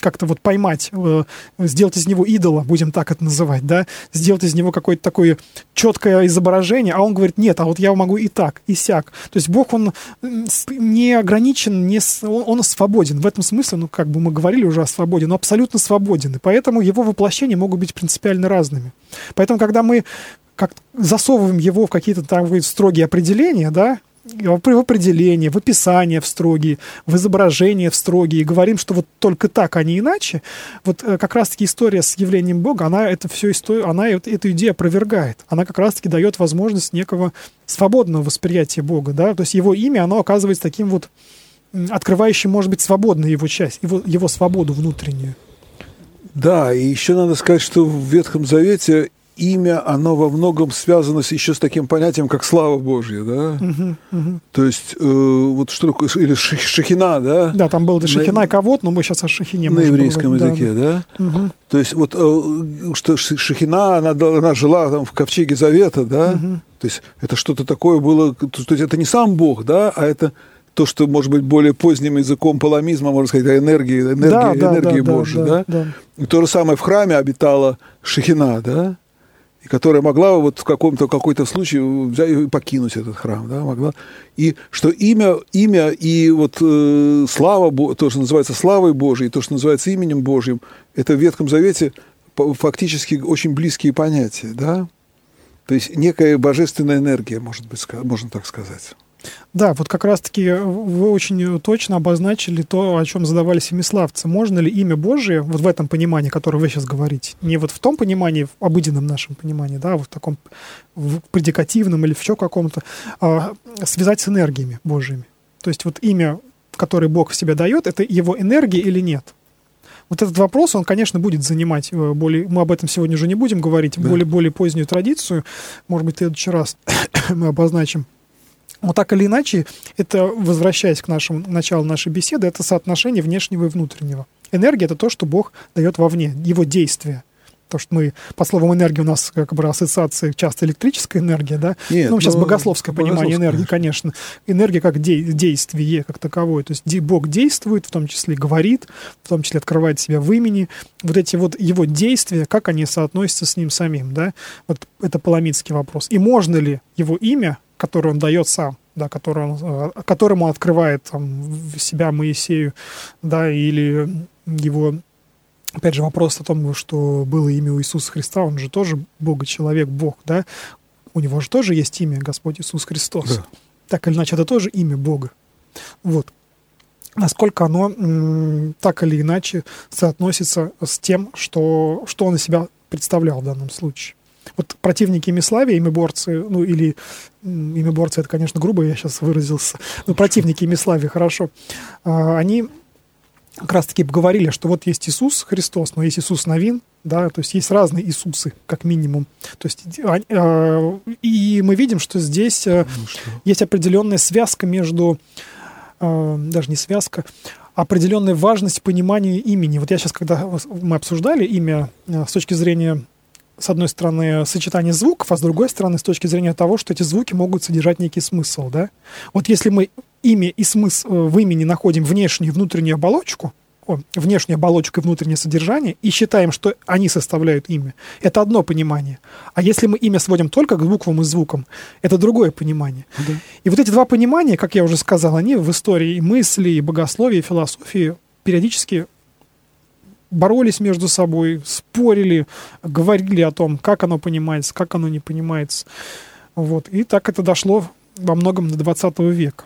как-то вот поймать, э, сделать из него идола, будем так это называть, да, сделать из него какое-то такое четкое изображение, а он говорит, нет, а вот я могу и так, и сяк. То есть Бог, он не ограничен, не, он, свободен. В этом смысле, ну, как бы мы говорили уже о свободе, но абсолютно свободен. И поэтому его воплощения могут быть принципиально разными. Поэтому, когда мы как засовываем его в какие-то там строгие определения, да, в определении, в описании в строгие, в изображении в строгие, и говорим, что вот только так, а не иначе, вот э, как раз-таки история с явлением Бога, она это все историю, она эту идею опровергает. Она как раз-таки дает возможность некого свободного восприятия Бога, да, то есть его имя, оно оказывается таким вот открывающим, может быть, свободную его часть, его, его свободу внутреннюю. Да, и еще надо сказать, что в Ветхом Завете имя, оно во многом связано с, еще с таким понятием, как слава Божья, да? Мгм, мгм. То есть, э, вот что такое, или шахина, да? Да, там был На- Шахина и Кавод, но мы сейчас о Шахине На еврейском поговорить. Да, языке, да? да. Мгм, То есть, вот, э, что Шахина, она, она жила там в ковчеге Завета, да? мгм. То есть, это что-то такое было, то есть, это не сам Бог, да, а это то, что, может быть, более поздним языком паламизма, можно сказать, энергии, энергии, Да, да, энергии да, Божьей, да, да? да. И то же самое в храме обитала Шахина, да? И которая могла вот в каком-то какой-то случае взять и покинуть этот храм, да, могла. И что имя, имя и вот э, слава, то, что называется славой Божией, то, что называется именем Божьим, это в Ветхом Завете фактически очень близкие понятия, да? То есть некая божественная энергия, может быть, можно так сказать. Да, вот как раз-таки вы очень точно обозначили то, о чем задавали семиславцы. Можно ли имя Божие, вот в этом понимании, которое вы сейчас говорите, не вот в том понимании, в обыденном нашем понимании, да, вот в таком в предикативном или в еще каком-то, а, связать с энергиями Божьими? То есть вот имя, которое Бог в себе дает, это его энергия или нет? Вот этот вопрос, он, конечно, будет занимать э, более... Мы об этом сегодня уже не будем говорить, Да. более, более позднюю традицию. Может быть, в следующий раз мы обозначим. Но так или иначе, это, возвращаясь к нашему началу нашей беседы, это соотношение внешнего и внутреннего. Энергия — это то, что Бог дает вовне, его действие. То, что мы, по словам энергии, у нас как бы ассоциации часто электрическая энергия, да? Нет, ну, сейчас ну, богословское понимание богословское, энергии, конечно. Энергия как де- действие как таковое. То есть Бог действует, в том числе говорит, в том числе открывает себя в имени. Вот эти вот его действия, как они соотносятся с ним самим, да? Вот это паламидский вопрос. И можно ли его имя, которое он дает сам, да, которое он, э, которым он открывает там, себя Моисею, да, или его Опять же, вопрос о том, что было имя у Иисуса Христа, он же тоже Бога-человек, Бог, да? У него же тоже есть имя Господь Иисус Христос. Да. Так или иначе, это тоже имя Бога. Вот. Насколько оно так или иначе соотносится с тем, что, что он из себя представлял в данном случае. Вот противники имяславия, имяборцы, ну или м, имяборцы, это, конечно, грубо я сейчас выразился, но противники имяславия, хорошо, а, они как раз-таки говорили, что вот есть Иисус Христос, но есть Иисус Новин, да, то есть есть разные Иисусы, как минимум. То есть, а, а, и мы видим, что здесь э, Ну, что? есть определенная связка между, э, даже не связка, определенная важность понимания имени. Вот я сейчас, когда мы обсуждали имя э, с точки зрения, с одной стороны, сочетания звуков, а с другой стороны, с точки зрения того, что эти звуки могут содержать некий смысл, да. Вот если мы имя и смысл э, в имени находим внешнюю и внутреннюю оболочку, о, внешнюю оболочку и внутреннее содержание, и считаем, что они составляют имя, это одно понимание. А если мы имя сводим только к буквам и звукам, это другое понимание. Да. И вот эти два понимания, как я уже сказал, они в истории и мысли, и богословии, и философии периодически боролись между собой, спорили, говорили о том, как оно понимается, как оно не понимается. Вот. И так это дошло во многом до 20 века.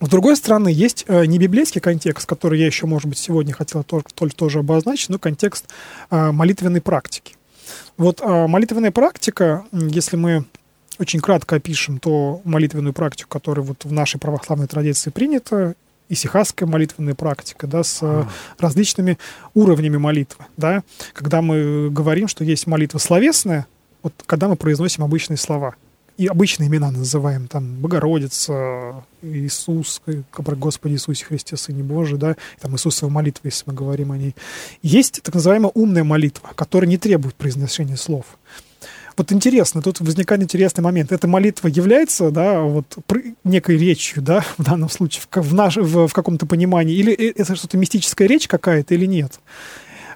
С другой стороны, есть э, не библейский контекст, который я еще, может быть, сегодня хотел тоже, тоже, обозначить, но контекст э, молитвенной практики. Вот э, молитвенная практика, если мы очень кратко опишем то молитвенную практику, которая вот в нашей православной традиции принята, исихасская молитвенная практика, да, с э, различными уровнями молитвы, да, когда мы говорим, что есть молитва словесная, вот когда мы произносим обычные слова, и обычные имена называем, там, Богородица, Иисус, Господи Иисусе Христе, Сыне Божий, да, там Иисусова молитва, если мы говорим о ней. Есть так называемая умная молитва, которая не требует произношения слов. Вот интересно, тут возникает интересный момент. Эта молитва является, да, вот некой речью, да, в данном случае, в, в, наш, в, в каком-то понимании, или э- это что-то мистическая речь какая-то или нет?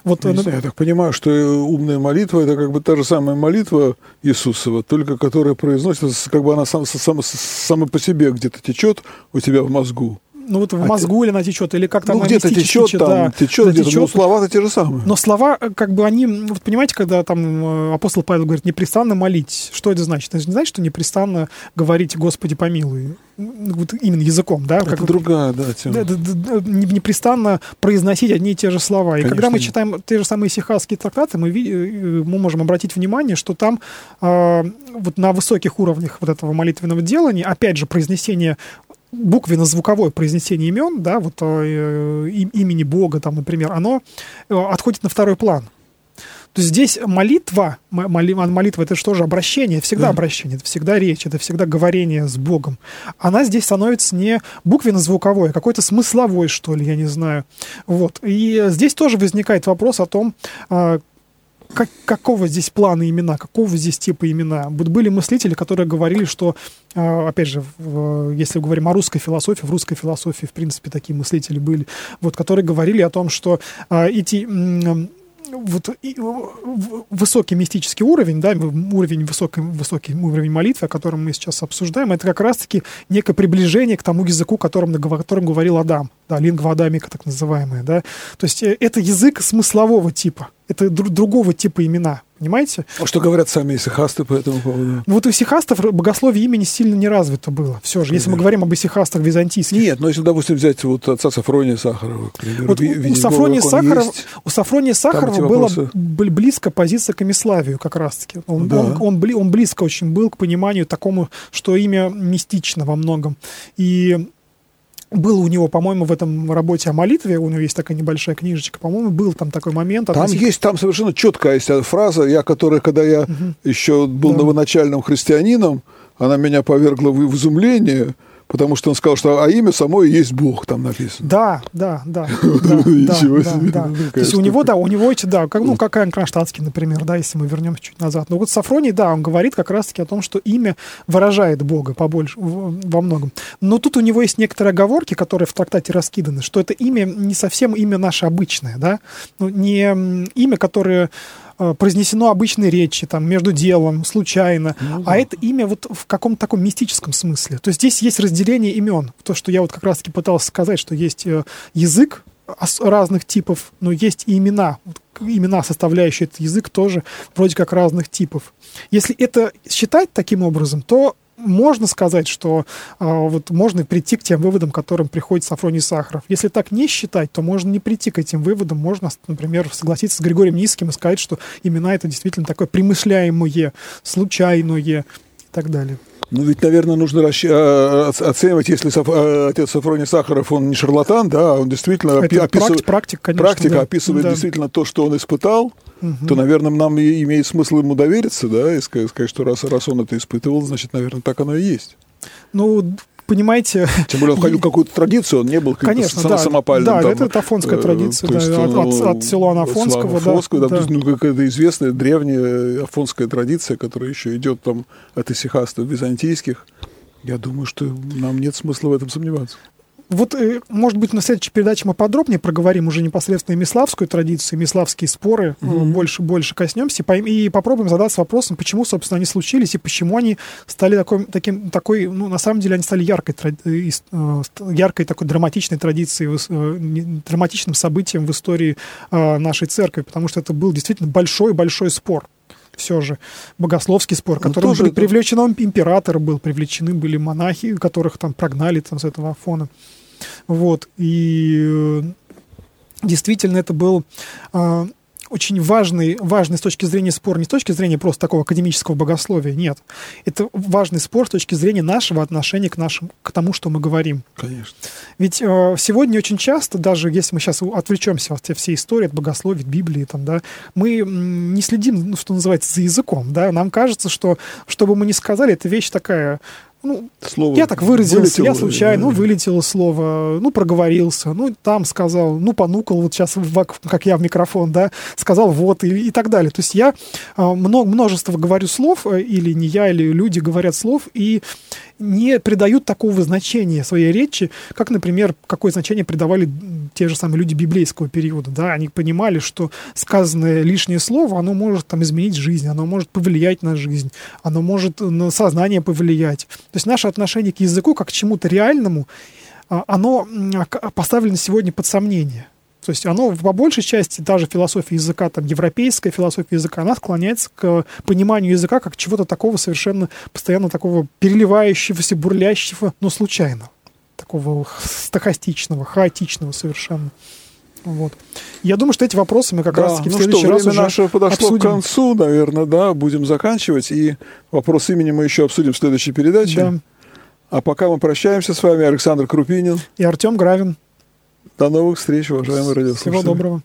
Вот, Ну, не ну, знаю, я так понимаю, что умная молитва это как бы та же самая молитва Иисусова, только которая произносится, как бы она сам, сам, сама по себе где-то течет у тебя в мозгу. Ну вот в а мозгу или она течет, или как-то ну, она где-то мистически течет, там, да, течет где-то, но течет. слова-то те же самые. Но слова, э, как бы они, м, вот понимаете, когда там э, апостол Павел говорит, непрестанно молить, что это значит? Это не значит, что непрестанно говорить «Господи, помилуй», Ну, вот именно языком, да? это как другая, да, тема. непрестанно произносить одни и те же слова. И Конечно, когда мы нет. читаем те же самые сихасские трактаты, мы, э, мы можем обратить внимание, что там э, вот на высоких уровнях вот этого молитвенного делания, опять же, произнесение буквенно-звуковое произнесение имен, да, вот э, и- имени Бога, там, например, оно э, отходит на второй план. То есть здесь молитва, моли, молитва это что же обращение, всегда да. обращение, это всегда речь, это всегда говорение с Богом. Она здесь становится не буквенно-звуковой, а какой-то смысловой, что ли, я не знаю. Вот. И здесь тоже возникает вопрос о том, а, как, какого здесь плана имена, какого здесь типа имена. Были мыслители, которые говорили, что, а, опять же, если говорим о русской философии, в русской философии, в принципе, такие мыслители были, вот, которые говорили о том, что а, эти вот высокий мистический уровень, да, уровень высокий, высокий уровень молитвы, о котором мы сейчас обсуждаем, это как раз-таки некое приближение к тому языку, которым, о котором говорил Адам, да, лингва Адамика так называемая, да. То есть э, это язык смыслового типа, это дру- другого типа имена, понимаете? А что говорят сами исихасты по этому поводу? Ну, вот у исихастов богословие имени сильно не развито было, все же, если мы говорим об исихастах византийских. Нет, но если, допустим, взять вот отца Сафрония Сахарова, к примеру, вот у, Сафрония Сахарова, у Сафрония Сахарова было близко позиция к Имиславию как раз-таки. Он, да. он, он, он, он близко очень был к пониманию такому, что имя мистично во многом. И был у него, по-моему, в этом работе о молитве, у него есть такая небольшая книжечка, по-моему, был там такой момент. Там относительно... есть, там совершенно четкая есть фраза, я, которая, когда я угу. еще был да. новоначальным христианином, она меня повергла в изумление, потому что он сказал, что а имя само и есть Бог, там написано. Да, да, да. Ничего себе. То есть у него, да, у него эти, да, как, ну, как Иоанн Кронштадтский, например, да, если мы вернемся чуть назад. Но вот Сафроний, да, он говорит как раз-таки о том, что имя выражает Бога побольше, во многом. Но тут у него есть некоторые оговорки, которые в трактате раскиданы, что это имя не совсем имя наше обычное, да, ну, не имя, которое произнесено обычной речи, там, между делом, случайно, ну, да. а это имя вот в каком-то таком мистическом смысле. То есть здесь есть разделение имен. То, что я вот как раз-таки пытался сказать, что есть э, язык разных типов, но есть и имена. Имена, составляющие этот язык, тоже вроде как разных типов. Если это считать таким образом, то можно сказать, что э, вот можно прийти к тем выводам, к которым приходит Сафроний Сахаров. Если так не считать, то можно не прийти к этим выводам. Можно, например, согласиться с Григорием Низким и сказать, что имена это действительно такое примышляемое, случайное и так далее. Ну, ведь, наверное, нужно расщ... А, оценивать, если Саф... А, отец Сафроний Сахаров, он не шарлатан, да, он действительно опи... описывает... Практик, конечно, практика да. описывает да. действительно то, что он испытал, угу. то, наверное, нам имеет смысл ему довериться, да, и сказать, что раз, раз он это испытывал, значит, наверное, так оно и есть. Ну, понимаете... Тем более он входил в какую-то традицию, он не был Конечно, да, самопальным. Да, там, это, афонская э, традиция, да, есть, от, от, от ну, Силуана Афонского. Афонского, да, да, да. ну, какая-то известная древняя афонская традиция, которая еще идет там от исихастов византийских. Я думаю, что нам нет смысла в этом сомневаться. Вот, э, может быть, на следующей передаче мы подробнее проговорим уже непосредственно миславскую традицию, миславские споры, mm-hmm. больше, больше коснемся и попробуем задаться вопросом, почему, собственно, они случились и почему они стали такой, таким, такой, ну, на самом деле, они стали яркой, яркой такой драматичной традицией, драматичным событием в истории нашей церкви, потому что это был действительно большой-большой спор все же богословский спор, который ну, тоже при, привлечен император был, привлечены были монахи, которых там прогнали там, с этого Афона. Вот, и э, действительно это был а, очень важный, важный с точки зрения спор, не с точки зрения просто такого академического богословия, нет. Это важный спор с точки зрения нашего отношения к, нашим, к тому, что мы говорим. Конечно. Ведь э, сегодня очень часто, даже если мы сейчас отвлечемся от всей истории, от богословия, от Библии, там, да, мы не следим, ну, что называется, за языком. Да? Нам кажется, что, что бы мы ни сказали, эта вещь такая ну, слово я так выразился, вылетело, я случайно, ну, вылетело слово, ну, проговорился, ну, там сказал, ну, понукал, вот сейчас, как я в микрофон, да, сказал вот и, и так далее. То есть я а, много, множество говорю слов, э, или не я, или люди говорят слов, и не придают такого значения своей речи, как, например, какое значение придавали те же самые люди библейского периода. Да? Они понимали, что сказанное лишнее слово, оно может там, изменить жизнь, оно может повлиять на жизнь, оно может на сознание повлиять. То есть наше отношение к языку как к чему-то реальному, а, оно поставлено сегодня под сомнение. То есть оно по большей части, даже философия языка, там, европейская философия языка, она склоняется к пониманию языка как чего-то такого совершенно постоянно такого переливающегося, бурлящего, но случайно. Такого стахастичного, хаотичного совершенно. Вот. Я думаю, что эти вопросы мы как да, раз таки ну в следующий что, раз время уже наше подошло обсудим. к концу, наверное, да, будем заканчивать. И вопрос имени мы еще обсудим в следующей передаче. Да. А пока мы прощаемся с вами, Александр Крупинин и Артем Гравин. До новых встреч, уважаемые радиослушатели. Всего доброго.